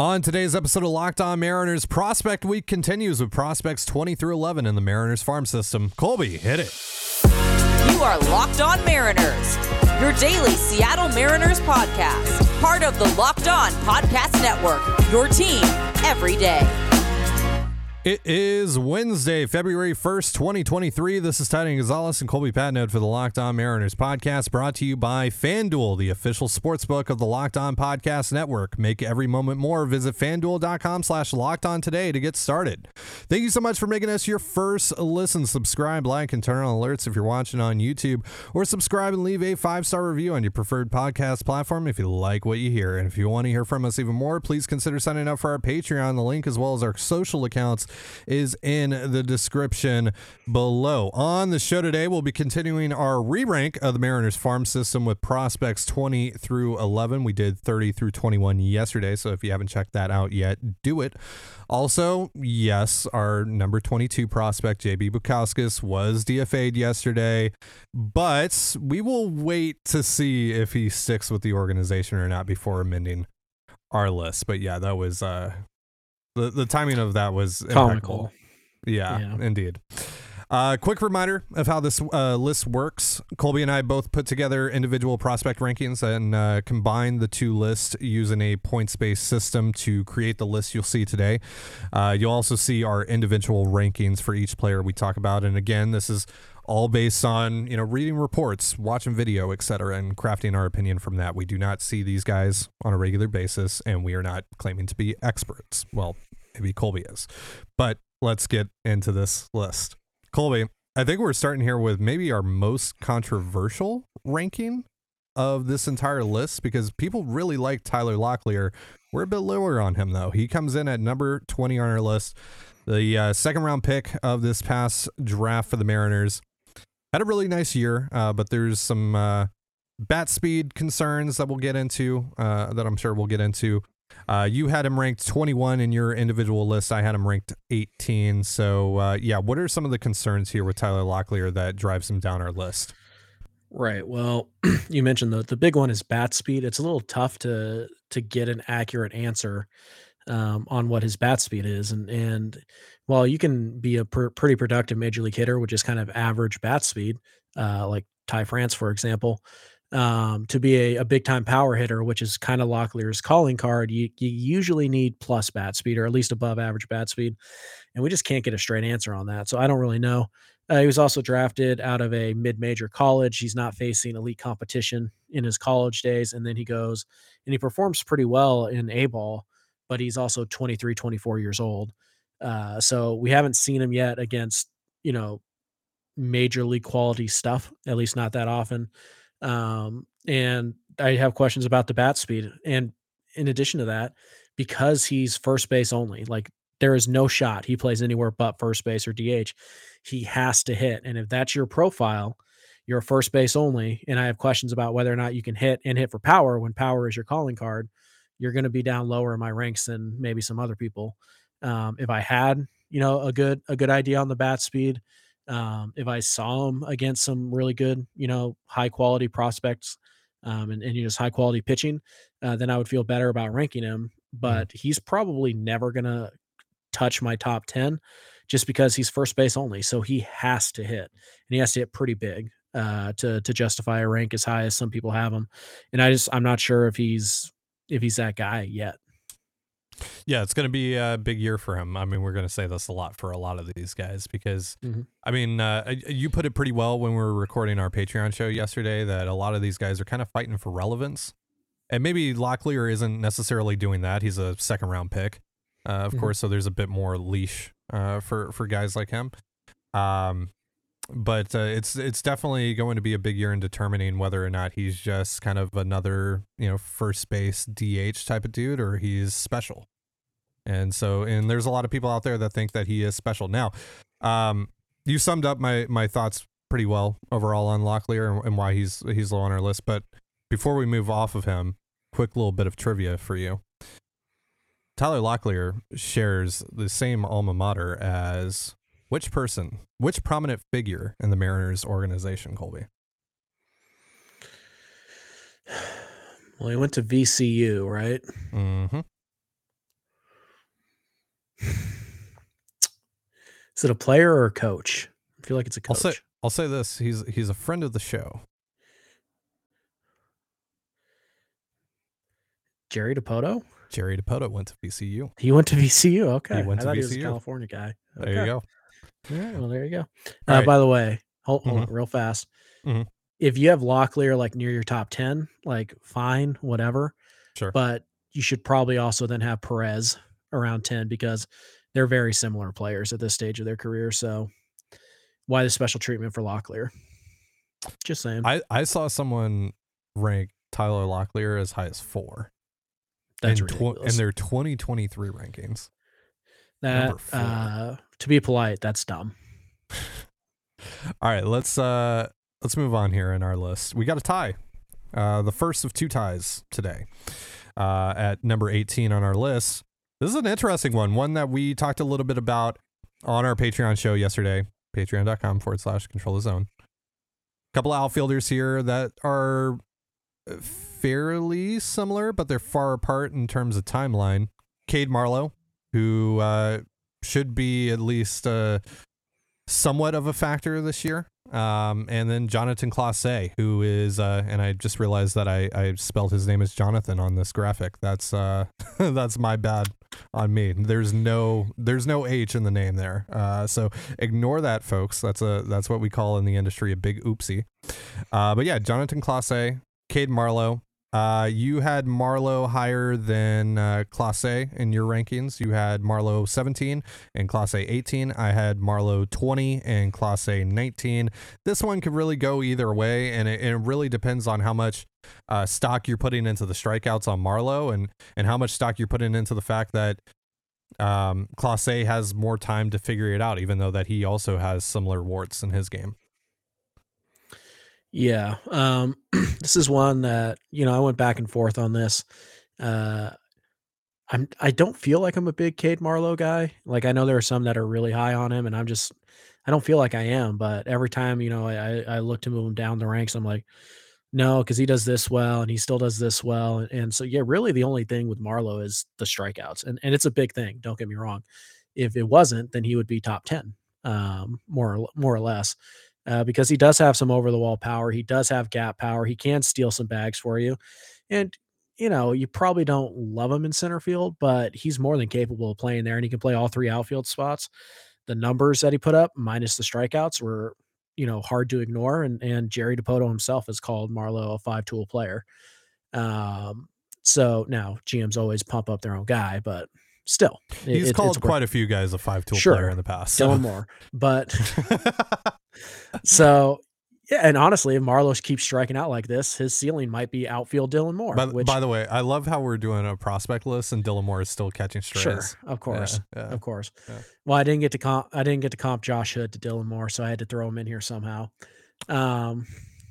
On today's episode of Locked On Mariners, Prospect Week continues with prospects 20 through 11 in the Mariners farm system. Colby, hit it. You are Locked On Mariners, your daily Seattle Mariners podcast, part of the Locked On Podcast Network, your team every day. It is Wednesday, February 1st, 2023. This is Ty Dane Gonzalez and Colby Patnode for the Locked On Mariners podcast brought to you by FanDuel, the official sportsbook of the Locked On Podcast Network. Make every moment more. Visit fanduel.com slash locked on today to get started. Thank you so much for making us your first listen. Subscribe, like, and turn on alerts if you're watching on YouTube, or subscribe and leave a five star review on your preferred podcast platform if you like what you hear. And if you want to hear from us even more, please consider signing up for our Patreon. The link, as well as our social accounts, is in the description below. On the show today, we'll be continuing our re rank of the Mariners farm system with prospects 20 through 11. We did 30 through 21 yesterday, so if you haven't checked that out yet, do it. Also, yes, our number 22 prospect, JB Bukauskas, was DFA'd yesterday, but we will wait to see if he sticks with the organization or not before amending our list. But yeah, that was uh the the timing of that was comical. Yeah, yeah, indeed. Uh, quick reminder of how this uh, list works. Colby and I both put together individual prospect rankings and uh, combined the two lists using a points based system to create the list you'll see today. Uh, you'll also see our individual rankings for each player we talk about. And again, this is all based on you know reading reports, watching video, etc., and crafting our opinion from that. We do not see these guys on a regular basis, and we are not claiming to be experts. Well, maybe Colby is, but let's get into this list. Colby, I think we're starting here with maybe our most controversial ranking of this entire list because people really like Tyler Locklear. We're a bit lower on him though. He comes in at number 20 on our list. The uh, second round pick of this past draft for the Mariners had a really nice year, uh, but there's some uh, bat speed concerns that we'll get into, uh, that I'm sure we'll get into. Uh, you had him ranked 21 in your individual list. I had him ranked 18. So, uh, yeah, what are some of the concerns here with Tyler Locklear that drives him down our list? Right. Well, you mentioned the the big one is bat speed. It's a little tough to to get an accurate answer um, on what his bat speed is, and and while you can be a pr- pretty productive major league hitter with just kind of average bat speed, uh, like Ty France, for example, um, to be a, a big time power hitter, which is kind of Locklear's calling card, you, you usually need plus bat speed or at least above average bat speed. And we just can't get a straight answer on that. So I don't really know. Uh, he was also drafted out of a mid major college. He's not facing elite competition in his college days. And then he goes and he performs pretty well in A ball, but he's also 23, 24 years old. Uh, so we haven't seen him yet against, you know, major league quality stuff, at least not that often. Um, and I have questions about the bat speed. And in addition to that, because he's first base only, like there is no shot he plays anywhere but first base or DH. He has to hit. And if that's your profile, you're first base only. And I have questions about whether or not you can hit and hit for power when power is your calling card. You're going to be down lower in my ranks than maybe some other people. Um, if I had, you know, a good a good idea on the bat speed, um, if I saw him against some really good, you know, high quality prospects um, and, and you know, just high quality pitching, uh, then I would feel better about ranking him. Mm-hmm. But mm. he's probably never going to touch my top 10 just because he's first base only. So he has to hit and he has to hit pretty big uh, to, to justify a rank as high as some people have him. And I just, I'm not sure if he's, if he's that guy yet. Yeah, it's going to be a big year for him. I mean, we're going to say this a lot for a lot of these guys because, mm-hmm. I mean, uh, you put it pretty well when we were recording our Patreon show yesterday that a lot of these guys are kind of fighting for relevance. And maybe Locklear isn't necessarily doing that. He's a second round pick, uh, of mm-hmm. course, so there's a bit more leash uh, for for guys like him. Um, but uh, it's it's definitely going to be a big year in determining whether or not he's just kind of another you know first base DH type of dude or he's special. And so, and there's a lot of people out there that think that he is special. Now, um, you summed up my my thoughts pretty well overall on Locklear and, and why he's he's low on our list. But before we move off of him, quick little bit of trivia for you. Tyler Locklear shares the same alma mater as which person, which prominent figure in the Mariners organization, Colby? Well, he went to VCU, right? Mm-hmm. Is it a player or a coach? I feel like it's a coach. I'll say, I'll say this: he's he's a friend of the show. Jerry Dipoto. Jerry Dipoto went to VCU. He went to VCU. Okay, he went to I thought VCU. he was a California guy. Okay. There you go. All right, well, there you go. Uh, right. By the way, hold, hold on real fast. Mhm. If you have Locklear like near your top 10, like fine, whatever. Sure. But you should probably also then have Perez around 10 because they're very similar players at this stage of their career. So why the special treatment for Locklear? Just saying. I I saw someone rank Tyler Locklear as high as four That's in, tw- ridiculous. in their 2023 rankings. That, uh, to be polite, that's dumb. All right, let's uh let's move on here in our list. We got a tie. Uh the first of two ties today. Uh at number 18 on our list. This is an interesting one, one that we talked a little bit about on our Patreon show yesterday, patreon.com forward slash control the zone. A couple of outfielders here that are fairly similar, but they're far apart in terms of timeline. Cade Marlowe, who uh, should be at least uh, somewhat of a factor this year. Um, and then Jonatan Clase, who is, uh, and I just realized that I, I spelled his name as Jonathan on this graphic. That's uh, that's my bad on me. There's no there's no H in the name there. Uh, so ignore that, folks. That's a that's what we call in the industry a big oopsie. Uh, but yeah, Jonatan Clase, Cade Marlowe. Uh, you had Marlowe higher than uh, A in your rankings. You had Marlowe 17 and Clase 18. I had Marlowe 20 and Clase 19. This one could really go either way, and it, it really depends on how much uh, stock you're putting into the strikeouts on Marlowe and and how much stock you're putting into the fact that um, A has more time to figure it out, even though that he also has similar warts in his game. Yeah. Um, this is one that, you know, I went back and forth on this. Uh, I'm I don't feel like I'm a big Cade Marlowe guy. Like I know there are some that are really high on him, and I'm just I don't feel like I am. But every time you know I I look to move him down the ranks, I'm like, no, because he does this well and he still does this well, and, and so yeah, really the only thing with Marlowe is the strikeouts, and and it's a big thing. Don't get me wrong. If it wasn't, then he would be top ten, um, more more or less, uh, because he does have some over the wall power. He does have gap power. He can steal some bags for you, and you know, you probably don't love him in center field, but he's more than capable of playing there and he can play all three outfield spots. The numbers that he put up, minus the strikeouts, were, you know, hard to ignore. And and Jerry Dipoto himself has called Marlowe a five tool player. Um, so now GMs always pump up their own guy, but still, it- He's it- called quite a few guys a five tool Sure. player in the past. Dylan So. Moore. But so yeah, and honestly, if Marlowe keeps striking out like this, his ceiling might be outfield Dylan Moore. by, which by the way, I love how we're doing a prospect list and Dylan Moore is still catching strays. Sure, of course, Yeah, yeah. of course. Well, I didn't get to comp. I didn't get to comp Josh Hood to Dylan Moore, so I had to throw him in here somehow. Um,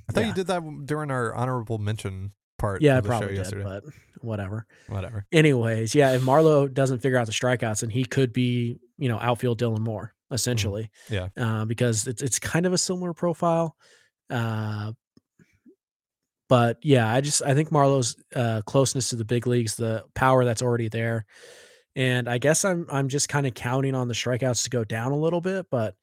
I thought you did that during our honorable mention part yeah, I of the show probably did, yesterday. but whatever. Whatever. Anyways, yeah, if Marlowe doesn't figure out the strikeouts, and he could be, you know, outfield Dylan Moore essentially. Yeah. uh, because it's it's kind of a similar profile. Uh, but yeah, I just I think Marlowe's uh, closeness to the big leagues, the power that's already there, and I guess I'm I'm just kind of counting on the strikeouts to go down a little bit, but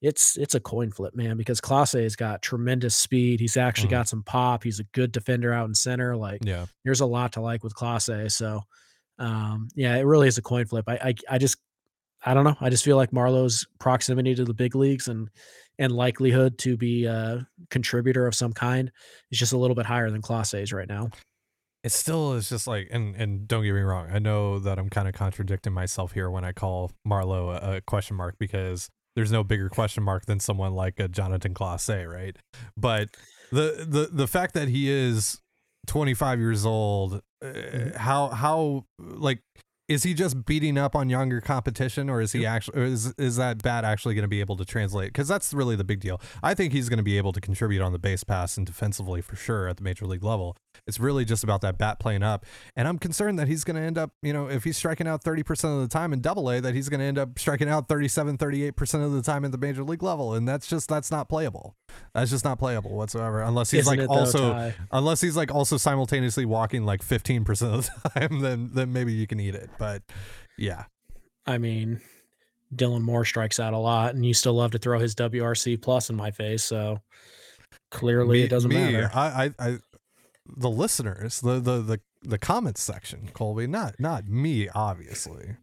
it's it's a coin flip, man, because Clase has got tremendous speed. He's actually Mhm. got some pop. He's a good defender out in center. Like Yeah. there's a lot to like with Clase. So um, yeah, it really is a coin flip. I, I I just I don't know. I just feel like Marlowe's proximity to the big leagues and and likelihood to be a contributor of some kind is just a little bit higher than Clase's right now. It still is just like, and and don't get me wrong, I know that I'm kind of contradicting myself here when I call Marlowe a, a question mark because there's no bigger question mark than someone like a Jonatan Clase, right? But the the the fact that he is 25 years old, uh, how how like is he just beating up on younger competition or is he actually or is is that bat actually going to be able to translate? Because that's really the big deal. I think he's going to be able to contribute on the base pass and defensively for sure at the major league level it's really just about that bat playing up and i'm concerned that he's going to end up you know if he's striking out 30% of the time in double a that he's going to end up striking out 37 38% of the time at the major league level and that's just that's not playable that's just not playable whatsoever unless he's Isn't like though, also Ty? unless he's like also simultaneously walking like 15% of the time then then maybe you can eat it but yeah I mean, Dylan Moore strikes out a lot, and you still love to throw his WRC plus in my face. So clearly, me, it doesn't me, matter. I, I, I, the listeners, the, the, the, the comments section, Colby, not, not me, obviously.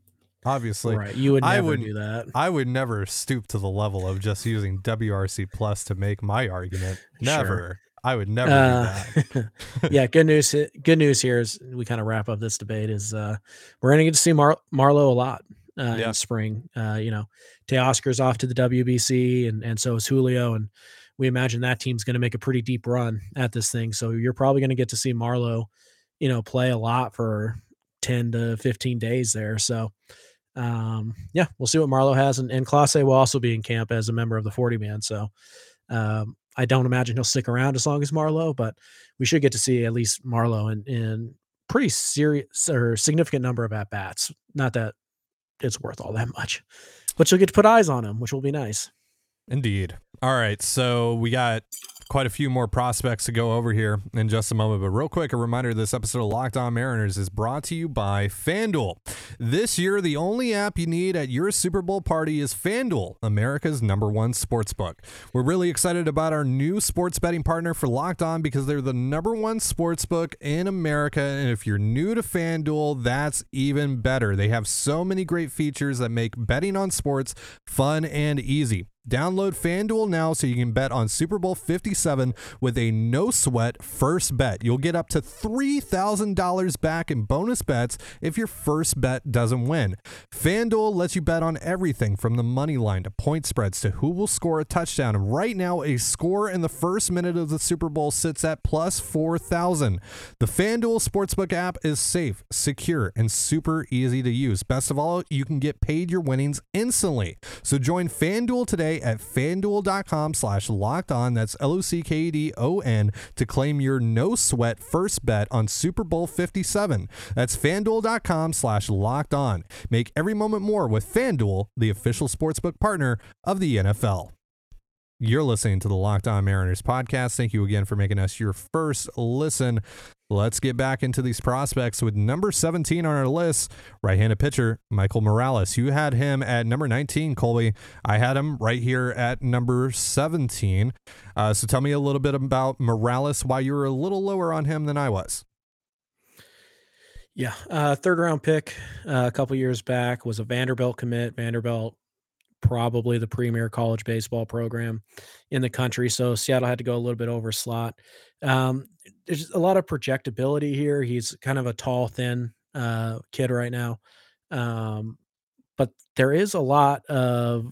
Obviously, right? You would I wouldn't- do that. I would never stoop to the level of just using WRC plus to make my argument. Sure. Never. I would never Uh, do that. yeah, good news. Good news here is we kind of wrap up this debate. Is uh, we're going to get to see Mar- Marlowe a lot uh, Yeah. in spring. Uh, you know, Teoscar's off to the WBC, and and so is Julio, and we imagine that team's going to make a pretty deep run at this thing. So you're probably going to get to see Marlowe, you know, play a lot for ten to fifteen days there. So. Um, yeah, we'll see what Marlowe has, and, and Clase will also be in camp as a member of the 40 man. So, um, I don't imagine he'll stick around as long as Marlowe, but we should get to see at least Marlowe in, in pretty serious or significant number of at bats. Not that it's worth all that much, but you'll get to put eyes on him, which will be nice. Indeed. All right. So we got quite a few more prospects to go over here in just a moment. But real quick, a reminder this episode of Locked On Mariners is brought to you by FanDuel. This year, the only app you need at your Super Bowl party is FanDuel, America's number one sports book. We're really excited about our new sports betting partner for Locked On because they're the number one sports book in America. And if you're new to FanDuel, that's even better. They have so many great features that make betting on sports fun and easy. Download FanDuel now so you can bet on Super Bowl 57 with a no sweat first bet. You'll get up to $3,000 back in bonus bets if your first bet doesn't win. FanDuel lets you bet on everything from the money line to point spreads to who will score a touchdown. Right now, a score in the first minute of the Super Bowl sits at plus 4,000. The FanDuel Sportsbook app is safe, secure, and super easy to use. Best of all, you can get paid your winnings instantly. So join FanDuel today at fanduel.com slash locked on. That's L O C K E D O N to claim your no sweat first bet on Super Bowl 57. That's fanduel.com slash locked on. Make every moment more with FanDuel, the official sportsbook partner of the NFL. You're listening to the Locked On Mariners podcast. Thank you again for making us your first listen. Let's get back into these prospects with number 17 on our list, right-handed pitcher Michael Morales. You had him at number 19, Colby. I had him right here at number 17. Uh, so tell me a little bit about Morales, why you were a little lower on him than I was. Yeah, uh, third round pick uh, a couple years back was a Vanderbilt commit. Vanderbilt, probably the premier college baseball program in the country. So Seattle had to go a little bit over slot. Um, there's a lot of projectability here. He's kind of a tall, thin uh, kid right now, um, but there is a lot of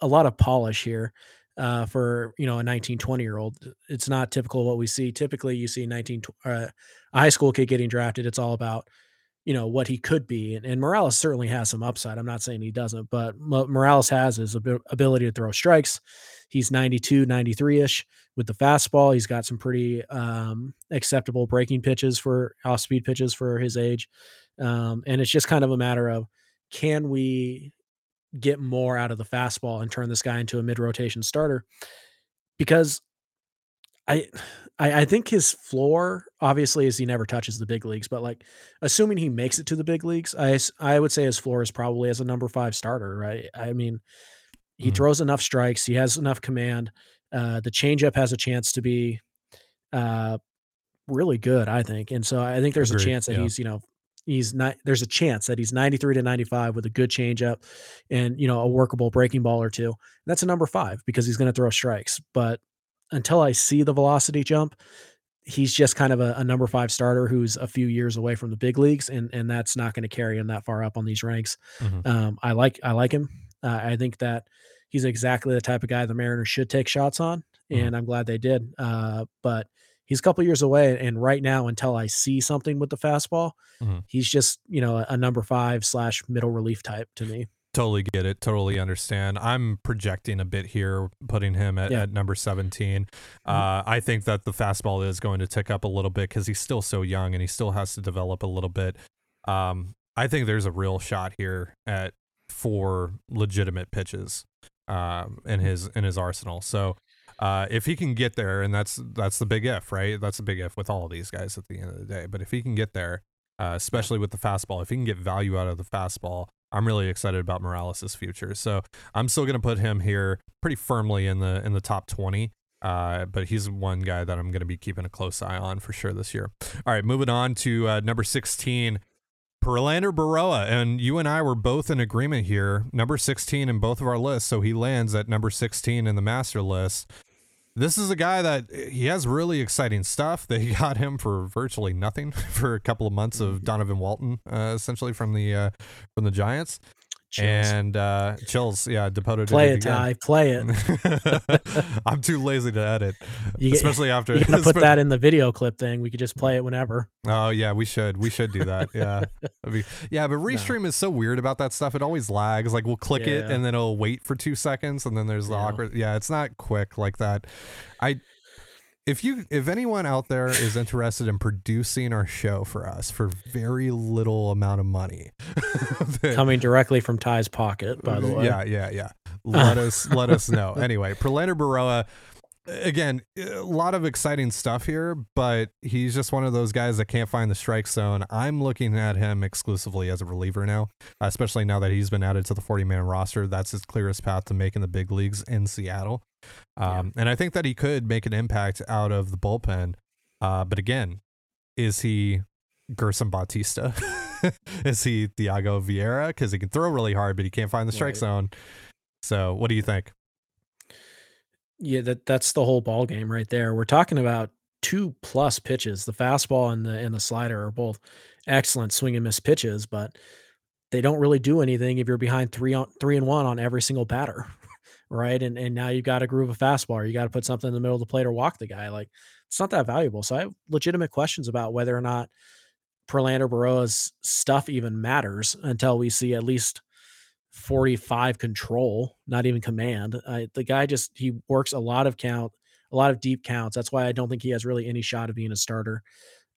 a lot of polish here uh, for you know a 19 20 year old it's not typical what we see typically you see 19 uh, a high school kid getting drafted it's all about you know what he could be and, and morales certainly has some upside i'm not saying he doesn't but morales has his abi- ability to throw strikes. He's 92 93ish with the fastball. He's got some pretty um, acceptable breaking pitches for off speed pitches for his age. Um, and it's just kind of a matter of can we get more out of the fastball and turn this guy into a mid rotation starter? Because I, I I think his floor obviously is he never touches the big leagues, but like assuming he makes it to the big leagues, I I would say his floor is probably as a number five starter, right? I mean, he Mhm. throws enough strikes, he has enough command. Uh, the changeup has a chance to be uh, really good, I think, and so I think there's Agreed, a chance that yeah. he's you know he's not there's a chance that he's 93 to 95 with a good changeup and you know a workable breaking ball or two. That's a number five because he's going to throw strikes, but until I see the velocity jump, he's just kind of a, a number five starter who's a few years away from the big leagues, and and that's not going to carry him that far up on these ranks. Mhm. Um, I like I like him. Uh, I think that he's exactly the type of guy the Mariners should take shots on, Mhm. and I'm glad they did. Uh, but he's a couple years away, and right now, until I see something with the fastball, Mhm. he's just you know a, a number five slash middle relief type to me. Totally get it. Totally understand. I'm projecting a bit here, putting him at, Yeah. at number 17. Uh, I think that the fastball is going to tick up a little bit because he's still so young and he still has to develop a little bit. Um, I think there's a real shot here at four legitimate pitches um, in his in his arsenal. So uh, if he can get there, and that's that's the big if, right? That's the big if with all of these guys at the end of the day. But if he can get there, uh, especially with the fastball, if he can get value out of the fastball, I'm really excited about Morales' future. So I'm still going to put him here pretty firmly in the in the top 20. Uh, but he's one guy that I'm going to be keeping a close eye on for sure this year. All right, moving on to uh, number 16, Prelander Berroa. And you and I were both in agreement here. Number 16 in both of our lists. So he lands at number 16 in the master list. This is a guy that he has really exciting stuff. They got him for virtually nothing for a couple of months of Donovan Walton, uh, essentially from the uh, from the Giants. Chills. And uh, chills, yeah. Dipoto play it, it Ty. Play it. I'm too lazy to edit, you especially after. You put that in the video clip thing. We could just play it whenever. Oh yeah, we should. We should do that. Yeah, yeah. But restream no. is so weird about that stuff. It always lags. Like we'll click yeah. it and then it'll wait for two seconds, and then there's the yeah. awkward. Yeah, it's not quick like that. I if you if anyone out there is interested in producing our show for us for very little amount of money coming directly from ty's pocket by the mm, way. yeah yeah yeah. Let us let us know. Anyway prelander Berroa again a lot of exciting stuff here but he's just one of those guys that can't find the strike zone i'm looking at him exclusively as a reliever now especially now that he's been added to the 40 man roster that's his clearest path to making the big leagues in seattle um, yeah. And I think that he could make an impact out of the bullpen. Uh, but again, is he Gerson Bautista? is he Thyago Vieira? Because he can throw really hard, but he can't find the strike right. zone. So, what do you think? Yeah, that that's the whole ball game right there. We're talking about two plus pitches. The fastball and the and the slider are both excellent swing and miss pitches, but they don't really do anything if you're behind three on three and one on every single batter, right? And and now you've got to groove a fastball, or you got to put something in the middle of the plate or walk the guy. Like it's not that valuable. So I have legitimate questions about whether or not Prelander Berroa's stuff even matters until we see at least 45 control, not even command. Uh, the guy just he works a lot of count, a lot of deep counts. That's why I don't think he has really any shot of being a starter.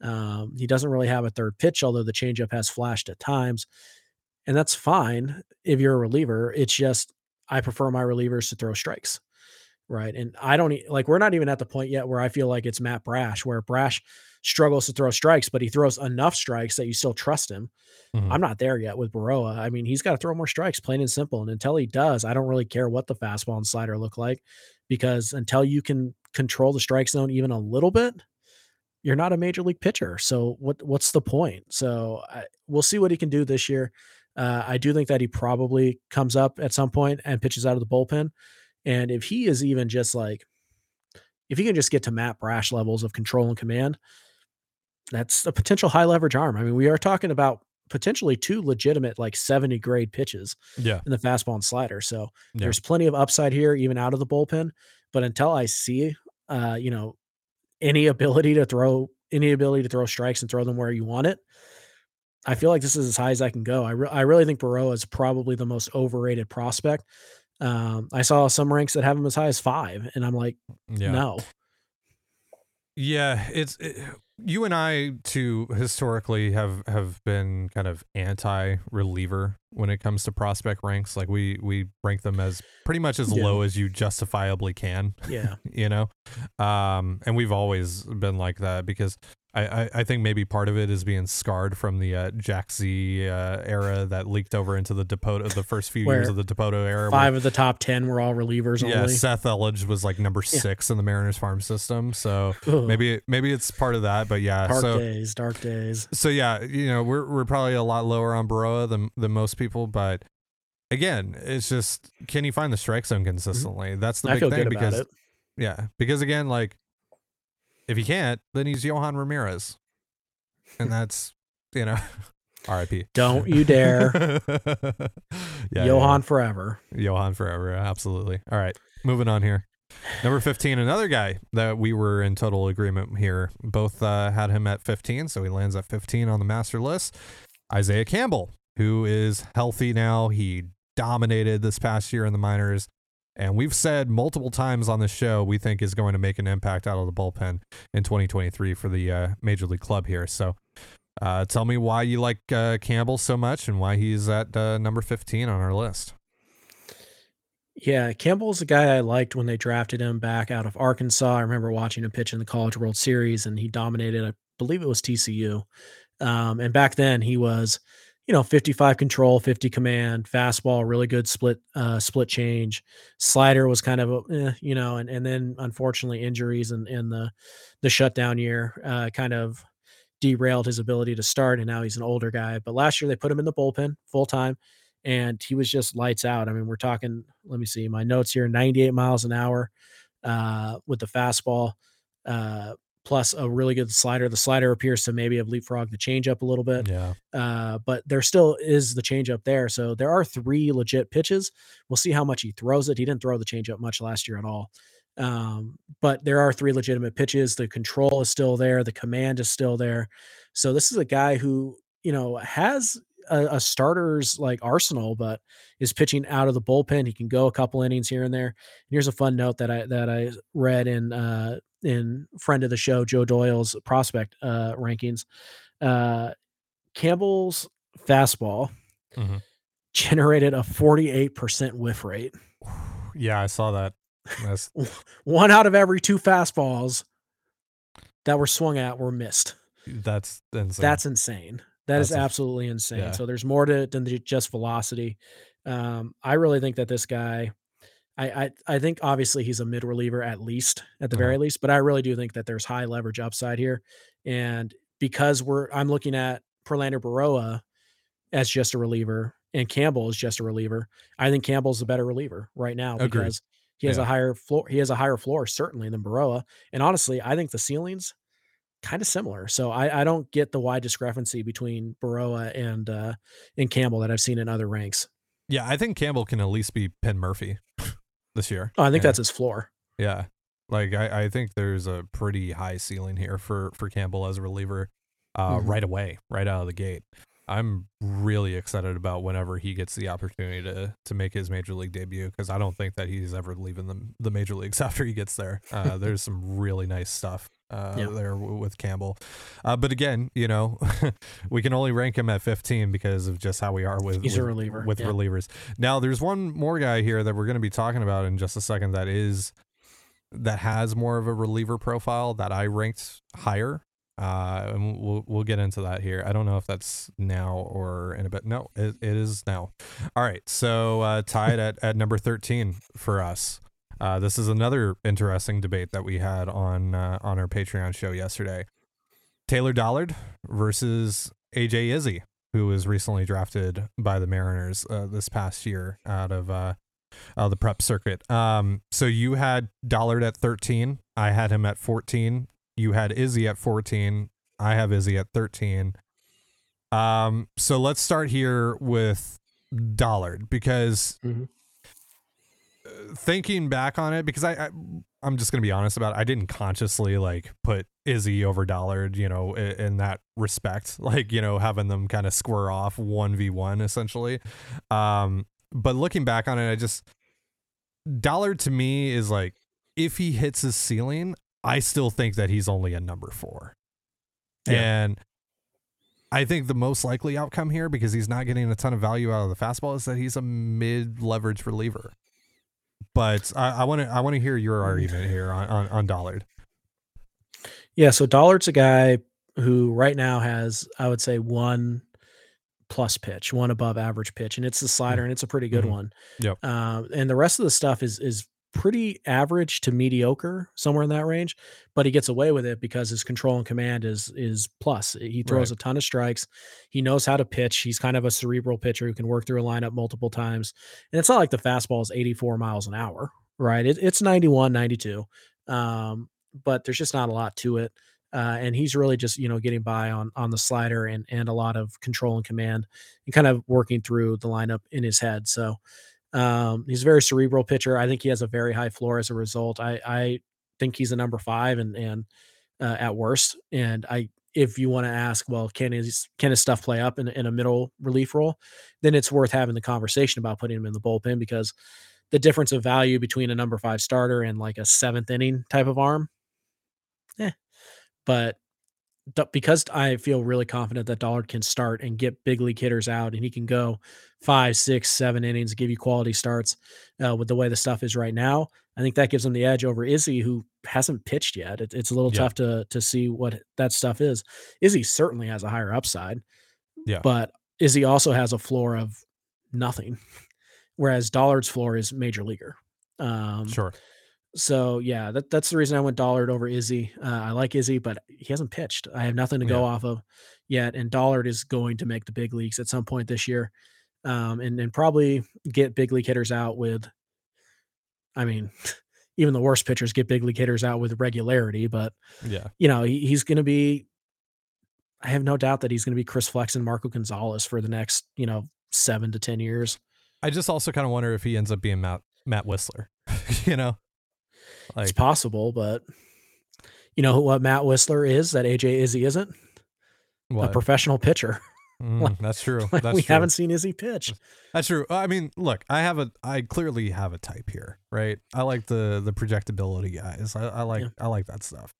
Um, he doesn't really have a third pitch, although the changeup has flashed at times, and that's fine if you're a reliever. It's just I prefer my relievers to throw strikes. Right. And I don't like, we're not even at the point yet where I feel like it's Matt Brash, where Brash struggles to throw strikes, but he throws enough strikes that you still trust him. Mm-hmm. I'm not there yet with Berroa. I mean, he's got to throw more strikes, plain and simple. And until he does, I don't really care what the fastball and slider look like because until you can control the strike zone even a little bit, you're not a major league pitcher. So what what's the point? So I, we'll see what he can do this year. Uh, I do think that he probably comes up at some point and pitches out of the bullpen. And if he is even just like, if he can just get to Matt Brash levels of control and command, that's a potential high leverage arm. I mean, we are talking about potentially two legitimate like 70 grade pitches yeah. in the fastball and slider. So yeah. there's plenty of upside here, even out of the bullpen. But until I see, uh, you know, any ability to throw any ability to throw strikes and throw them where you want it, I feel like this is as high as I can go. I, re- I really think Berroa is probably the most overrated prospect. Um, I saw some ranks that have him as high as five, and I'm like, yeah. no. Yeah, it's it, you and I too historically have have been kind of anti reliever when it comes to prospect ranks. Like we we rank them as pretty much as yeah. low as you justifiably can. Yeah, you know, um, and we've always been like that because I, I, think maybe part of it is being scarred from the uh, Jack Z uh, era that leaked over into the Dipoto, the first few years of the Dipoto era. Five where, of the top ten were all relievers. Yeah, only. Seth Elledge was like number yeah. six in the Mariners farm system. So Ugh. maybe maybe it's part of that. But yeah, dark so, days, dark days. So yeah, you know we're we're probably a lot lower on Berroa than than most people, but again, it's just can you find the strike zone mm-hmm. consistently? Mm-hmm. That's the big thing because yeah, because again, like if he can't, then he's Yohan Ramirez. And that's, you know, RIP. Don't you dare. yeah, Yohan yeah. forever. Yohan forever. Absolutely. All right. Moving on here. Number 15, another guy that we were in total agreement here. Both uh, had him at 15, so he lands at 15 on the master list. Isaiah Campbell, who is healthy now. He dominated this past year in the minors and we've said multiple times on the show we think is going to make an impact out of the bullpen in 2023 for the uh, major league club here. So, uh, tell me why you like uh, Campbell so much and why he's at uh, number 15 on our list. Yeah, Campbell's a guy I liked when they drafted him back out of Arkansas. I remember watching him pitch in the College World Series, and he dominated. I believe it was TCU. Um, and back then, he was you know, 55 control, 50 command, fastball, really good split uh split change. Slider was kind of eh, you know, and and then unfortunately injuries and and the the shutdown year uh kind of derailed his ability to start and now he's an older guy. But last year they put him in the bullpen full time and he was just lights out. I mean, we're talking, let me see my notes here 98 miles an hour uh, with the fastball, uh, plus a really good slider. The slider appears to maybe have leapfrogged the changeup a little bit. Yeah. Uh, but there still is the changeup there. So there are three legit pitches. We'll see how much he throws it. He didn't throw the changeup much last year at all. Um, but there are three legitimate pitches. The control is still there. The command is still there. So this is a guy who, you know, has a, a, starter's like arsenal, but is pitching out of the bullpen. He can go a couple innings here and there. And here's a fun note that I that I read in uh, in friend of the show Joe Doyle's prospect uh, rankings. Uh, Campbell's fastball mm-hmm. generated a 48% whiff rate. Yeah, I saw that. That's... One out of every two fastballs that were swung at were missed. That's insane. That's insane. That That's is absolutely insane. Yeah. So there's more to it than just velocity. Um, I really think that this guy, I, I, I think obviously he's a mid reliever at least, at the uh-huh. very least, but I really do think that there's high leverage upside here. And because we're, I'm looking at Prelander Berroa as just a reliever and Campbell is just a reliever. I think Campbell's a better reliever right now Agreed. because he has yeah. a higher floor. He has a higher floor certainly than Berroa. And honestly, I think the ceilings kind of similar. So I, I don't get the wide discrepancy between Berroa and uh, and Campbell that I've seen in other ranks. Yeah, I think Campbell can at least be Penn Murfee this year. Oh, I think yeah. that's his floor. Yeah. Like I, I think there's a pretty high ceiling here for for Campbell as a reliever uh, mm-hmm. right away, right out of the gate. I'm really excited about whenever he gets the opportunity to to make his major league debut because I don't think that he's ever leaving the the major leagues after he gets there. Uh, there's some really nice stuff uh, yeah. there with Campbell. Uh, but again, you know, we can only rank him at 15 because of just how we are with, with, reliever. with yeah. relievers. Now, there's one more guy here that we're going to be talking about in just a second that is that has more of a reliever profile that I ranked higher. Uh, and we'll we'll get into that here. I don't know if that's now or in a bit. No, it, it is now. All right, so uh, tied at at number 13 for us. Uh, this is another interesting debate that we had on uh, on our Patreon show yesterday. Taylor Dollard versus AJ Izzi, who was recently drafted by the Mariners uh, this past year out of uh, the prep circuit. Um, so you had Dollard at 13. I had him at 14. You had Izzi at 14. I have Izzi at 13. Um, so let's start here with Dollard because mm-hmm thinking back on it because I, I am just gonna be honest about it. I didn't consciously like put Izzi over Dollard, you know, in, in that respect, like you know having them kind of square off one v one essentially. Um, but looking back on it, I just Dollard to me is like if he hits his ceiling, I still think that he's only a number four, yeah. and. I think the most likely outcome here, because he's not getting a ton of value out of the fastball, is that he's a mid leverage reliever but I want to I want to hear your argument here on, on, on Dollard. Yeah, so Dollard's a guy who right now has I would say one plus pitch, one above average pitch, and it's the slider, and it's a pretty good mm-hmm. one. Yep. Um, and the rest of the stuff is is pretty average to mediocre, somewhere in that range. But he gets away with it because his control and command is is plus. He throws right. a ton of strikes. He knows how to pitch. He's kind of a cerebral pitcher who can work through a lineup multiple times. And it's not like the fastball is 84 miles an hour, right? It, it's 91, 92. Um, but there's just not a lot to it. Uh, and he's really just you know getting by on on the slider and and a lot of control and command and kind of working through the lineup in his head. So um, he's a very cerebral pitcher. I think he has a very high floor as a result. I, I think he's a number five and and uh, at worst. And I, if you want to ask, well, can his can his stuff play up in, in a middle relief role? Then it's worth having the conversation about putting him in the bullpen because the difference of value between a number five starter and like a seventh inning type of arm, Yeah, But because I feel really confident that Dollard can start and get big league hitters out, and he can go five, six, seven innings, give you quality starts uh, with the way the stuff is right now. I think that gives him the edge over Izzi, who hasn't pitched yet. It, it's a little yeah. tough to to see what that stuff is. Izzi certainly has a higher upside, yeah, but Izzi also has a floor of nothing, whereas Dollard's floor is major leaguer. Um, Sure. So yeah, that, that's the reason I went Dollard over Izzi. Uh, I like Izzi, but he hasn't pitched. I have nothing to go Yeah. off of yet, and Dollard is going to make the big leagues at some point this year, um, and and probably get big league hitters out with. I mean, even the worst pitchers get big league hitters out with regularity, but Yeah. you know he, he's going to be. I have no doubt that he's going to be Chris Flexen Marco Gonzalez for the next you know seven to ten years. I just also kind of wonder if he ends up being Matt Matt Wisler. you know, it's possible, but you know what Matt Wisler is that AJ Izzi isn't a professional pitcher. Mm, that's true. Like, That's we true. haven't seen Izzi pitch. That's true. I mean, look, I have a, I clearly have a type here, right? I like the the projectability guys. I, I like, Yeah. I like that stuff.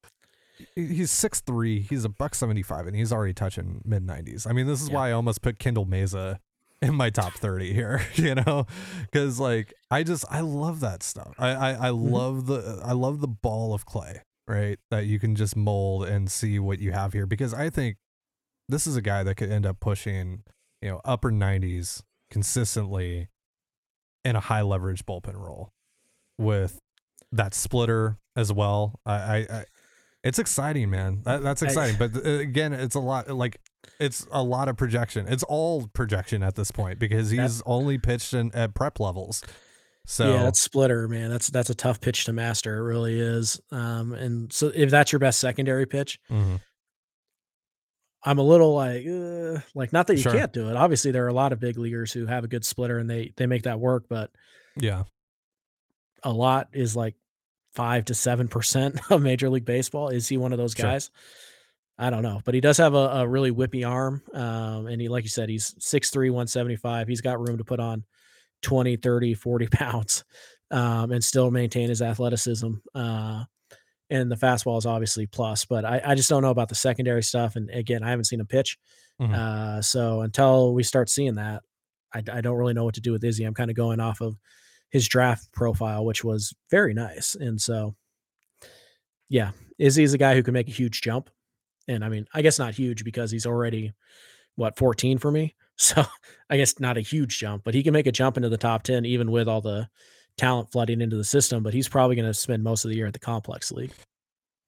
He's six three. He's a buck seventy five, and he's already touching mid nineties. I mean, this is Yeah. why I almost put Kendall Mesa in my top thirty here. You know, because like I just I love that stuff. I I, I Mm-hmm. love the I love the ball of clay, right? That you can just mold and see what you have here. Because I think this is a guy that could end up pushing you know upper 90s consistently in a high leverage bullpen role with that splitter as well i i, I it's exciting man that, that's exciting but uh, again it's a lot like it's a lot of projection it's all projection at this point because That- he's only pitched in at prep levels so yeah, that's splitter, man. That's that's a tough pitch to master. It really is. Um, and so if that's your best secondary pitch, mhm. I'm a little like, uh, like not that you Sure. can't do it. Obviously, there are a lot of big leaguers who have a good splitter and they they make that work, but yeah a lot is like five to seven percent of Major League Baseball. Is he one of those Sure. I don't know, but he does have a, a really whippy arm. Um, and he, like you said, he's 6'3, 175. He's got room to put on 20, 30, 40 pounds um, and still maintain his athleticism. Uh, and the fastball is obviously plus, but I, I just don't know about the secondary stuff. And again, I haven't seen him pitch. Mhm. Uh, so until we start seeing that, I, I don't really know what to do with Izzi. I'm kind of going off of his draft profile, which was very nice. And so, yeah, Izzi is a guy who can make a huge jump. And I mean, I guess not huge because he's already what 14 for me. So I guess not a huge jump, but he can make a jump into the top 10 even with all the talent flooding into the system. But he's probably going to spend most of the year at the complex league.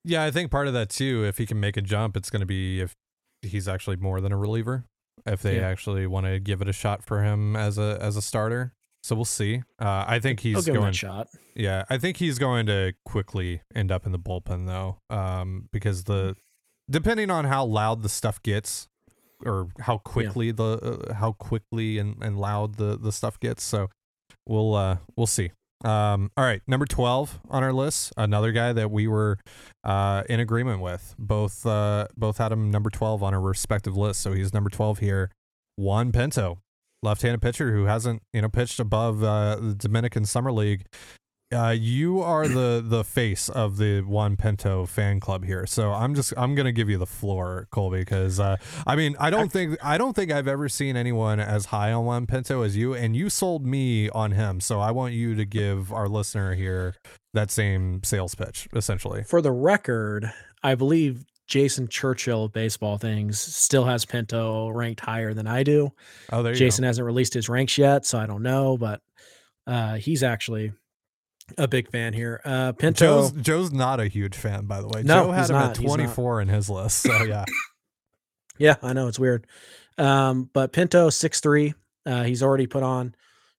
yeah i think part of that too if he can make a jump it's going to be if he's actually more than a reliever if they Yeah. actually want to give it a shot for him as a as a starter so we'll see uh, i think he's going shot. Yeah, I think he's going to quickly end up in the bullpen though, um, because the depending on how loud the stuff gets, or how quickly the uh, how quickly and, and loud the the stuff gets. So we'll uh we'll see. Um, all right, number twelve on our list, another guy that we were uh in agreement with. Both uh both had him number twelve on our respective list. So he's number twelve here. Juan Pinto, left-handed pitcher who hasn't you know pitched above uh, the Dominican Summer League. Uh, you are the the face of the Juan Pinto fan club here, so I'm just I'm gonna give you the floor, Colby, because uh, I mean I don't think I don't think I've ever seen anyone as high on Juan Pinto as you, and you sold me on him, so I want you to give our listener here that same sales pitch, essentially. For the record, I believe Jason Churchill of baseball things still has Pinto ranked higher than I do. Oh, there you Jason hasn't released his ranks yet, so I don't know, but uh, he's actually a big fan here. Uh. Pinto, Joe's Joe's not a huge fan, by the way. No, Joe had he's him not. at 24 in his list, so yeah. yeah, I know it's weird, um, but Pinto six three. Uh, he's already put on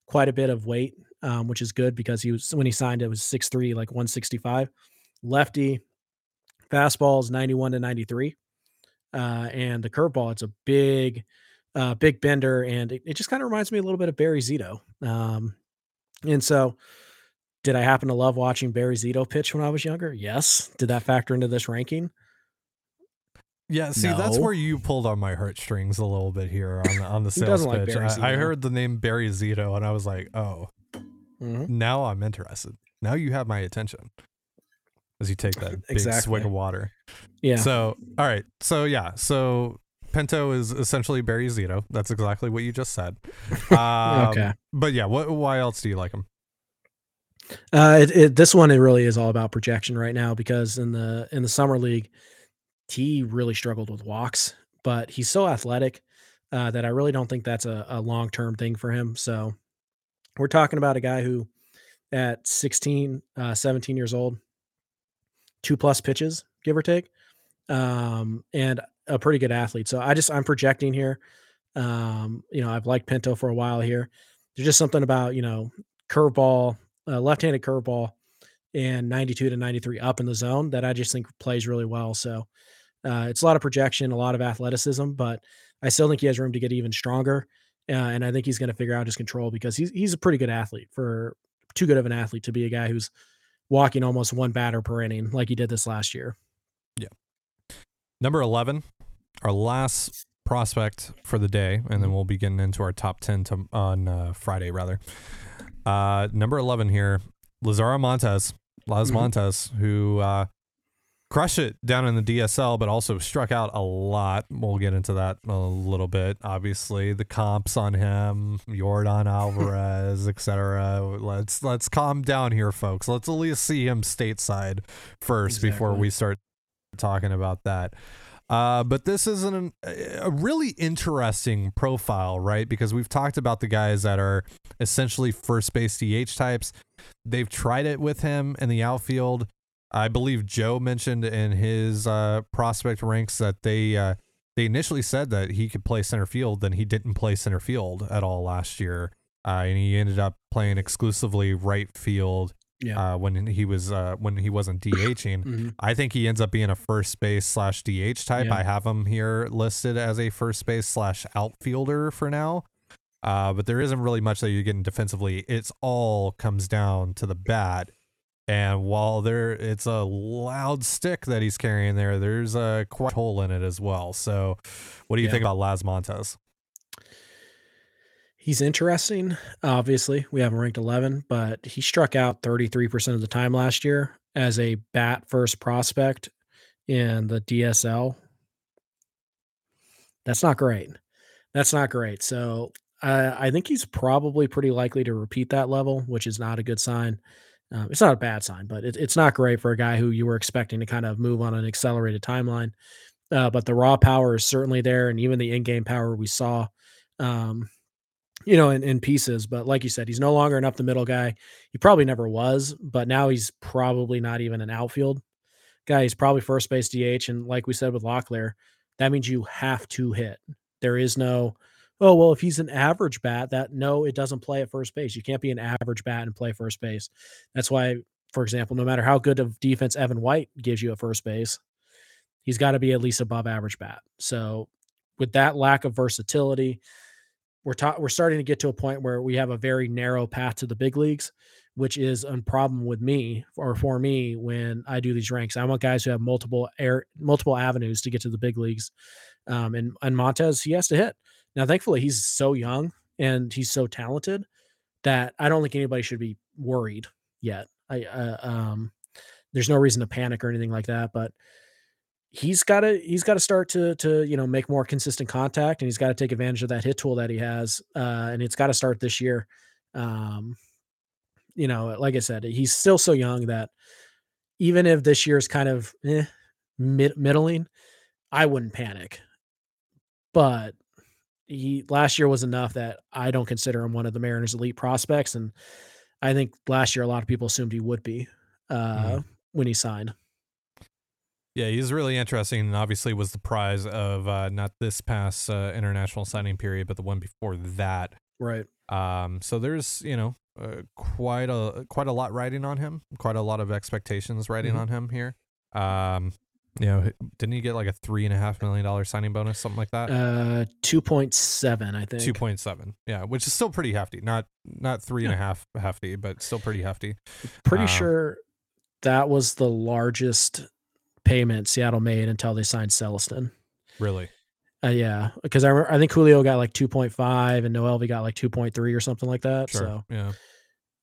quite a bit of weight, um, which is good because he was when he signed it was six three, like one sixty five. Lefty, fastball is ninety one to ninety three, uh, and the curveball it's a big, uh, big bender, and it, it just kind of reminds me a little bit of Barry Zito. Um, and so, did I happen to love watching Barry Zito pitch when I was younger? Yes. Did that factor into this ranking? Yeah, see, that's where you pulled on my heartstrings a little bit here on the on the sales like pitch. I, I heard the name Barry Zito, and I was like, oh, Mhm. now I'm interested. Now you have my attention. As you take that big swig of water. Yeah. So, all right. So yeah. So Pinto is essentially Barry Zito. That's exactly what you just said. Um, Okay. But yeah, what? Why else do you like him? Uh, it, it, this one it really is all about projection right now because in the in the summer league, he really struggled with walks, but he's so athletic. uh, that I really don't think that's a, a long term thing for him. So we're talking about a guy who, at 16, uh, 17 years old, two plus pitches, give or take, um, and a pretty good athlete. So I just I'm projecting here. Um, you know, I've liked Pinto for a while here. There's just something about you know curveball, uh, left-handed curveball, and 92 to 93 up in the zone that I just think plays really well. So uh, it's a lot of projection, a lot of athleticism, but I still think he has room to get even stronger. Uh, and I think he's going to figure out his control because he's he's a pretty good athlete for too good of an athlete to be a guy who's walking almost one batter per inning like he did this last year. Yeah. Number 11, our last prospect for the day, and then mm-hmm. we'll be getting into our top 10 to, on uh, Friday, rather. Uh, number 11 here, Lazaro Montes, Laz mm-hmm. Montes, who uh, crushed it down in the DSL, but also struck out a lot. We'll get into that a little bit. Obviously, the comps on him, Yordan Alvarez, etc. Let's let's calm down here, folks. Let's at least see him stateside first exactly. before we start talking about that. Uh, but this is an, a really interesting profile, right? Because we've talked about the guys that are essentially first base DH types. They've tried it with him in the outfield. I believe Joe mentioned in his uh, prospect ranks that they uh, they initially said that he could play center field, then he didn't play center field at all last year, uh, and he ended up playing exclusively right field. Yeah. Uh, when he was uh, when he wasn't DHing, mm-hmm. I think he ends up being a first base slash DH type. Yeah. I have him here listed as a first base slash outfielder for now. Uh, but there isn't really much that you're getting defensively. It's all comes down to the bat and while there, it's a loud stick that he's carrying there. There's a quite hole in it as well. So, what do you yeah. think about Laz Montes? He's interesting. Obviously, we have him ranked 11, but he struck out 33% of the time last year as a bat first prospect in the DSL. That's not great. That's not great. So, uh, I think he's probably pretty likely to repeat that level, which is not a good sign. Um, it's not a bad sign, but it, it's not great for a guy who you were expecting to kind of move on an accelerated timeline. Uh, but the raw power is certainly there, and even the in-game power we saw, um, you know, in, in pieces. But like you said, he's no longer an up the middle guy. He probably never was, but now he's probably not even an outfield guy. He's probably first base DH, and like we said with Locklear, that means you have to hit. There is no oh well if he's an average bat that no it doesn't play at first base you can't be an average bat and play first base that's why for example no matter how good of defense evan white gives you at first base he's got to be at least above average bat so with that lack of versatility we're ta- we're starting to get to a point where we have a very narrow path to the big leagues which is a problem with me or for me when I do these ranks. I want guys who have multiple air multiple avenues to get to the big leagues. Um, and and Montes he has to hit. Now, thankfully, he's so young and he's so talented that I don't think anybody should be worried yet. I uh, um, there's no reason to panic or anything like that, but he's got to he's got to start to to you know make more consistent contact and he's got to take advantage of that hit tool that he has uh, and it's got to start this year. Um, you know, like I said, he's still so young that even if this year is kind of eh, mid- middling, I wouldn't panic. But he last year was enough that I don't consider him one of the Mariners' elite prospects, and I think last year a lot of people assumed he would be uh, mm-hmm. when he signed. Yeah, he's really interesting, and obviously was the prize of uh, not this past uh, international signing period, but the one before that. Right. Um. So there's you know uh, quite a quite a lot riding on him, quite a lot of expectations riding mm-hmm. on him here. Um. You know, didn't he get like a three and a half million dollar signing bonus, something like that? Uh, two point seven, I think. Two point seven, yeah, which is still pretty hefty. Not not three yeah. and a half hefty, but still pretty hefty. Pretty um, sure that was the largest payment Seattle made until they signed Celesten. Really? Uh, yeah, because I remember, I think Julio got like two point five and Noelvi got like two point three or something like that. Sure. So yeah,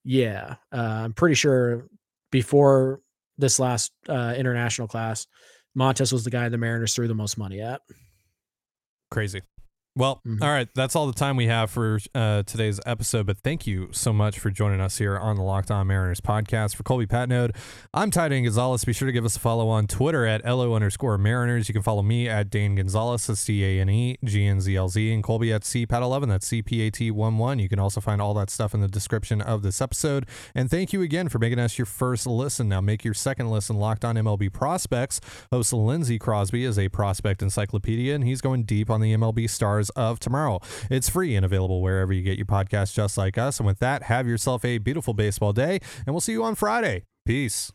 yeah, uh, I'm pretty sure before this last uh, international class Montes was the guy the Mariners threw the most money at. Crazy. Well, Mhm. all right. That's all the time we have for uh, today's episode. But thank you so much for joining us here on the Locked On Mariners podcast. For Colby Patnode, I'm Ty Dane Gonzalez. Be sure to give us a follow on Twitter at LO underscore Mariners. You can follow me at Dane Gonzalez, that's D A N E G N Z L Z, and Colby at CPAT11, that's C P A T 1 1. You can also find all that stuff in the description of this episode. And thank you again for making us your first listen. Now make your second listen Locked On MLB Prospects. Host Lindsey Crosby is a prospect encyclopedia, and he's going deep on the MLB stars of tomorrow. It's free and available wherever you get your podcast, just like us. And with that, have yourself a beautiful baseball day, and we'll see you on Friday. Peace.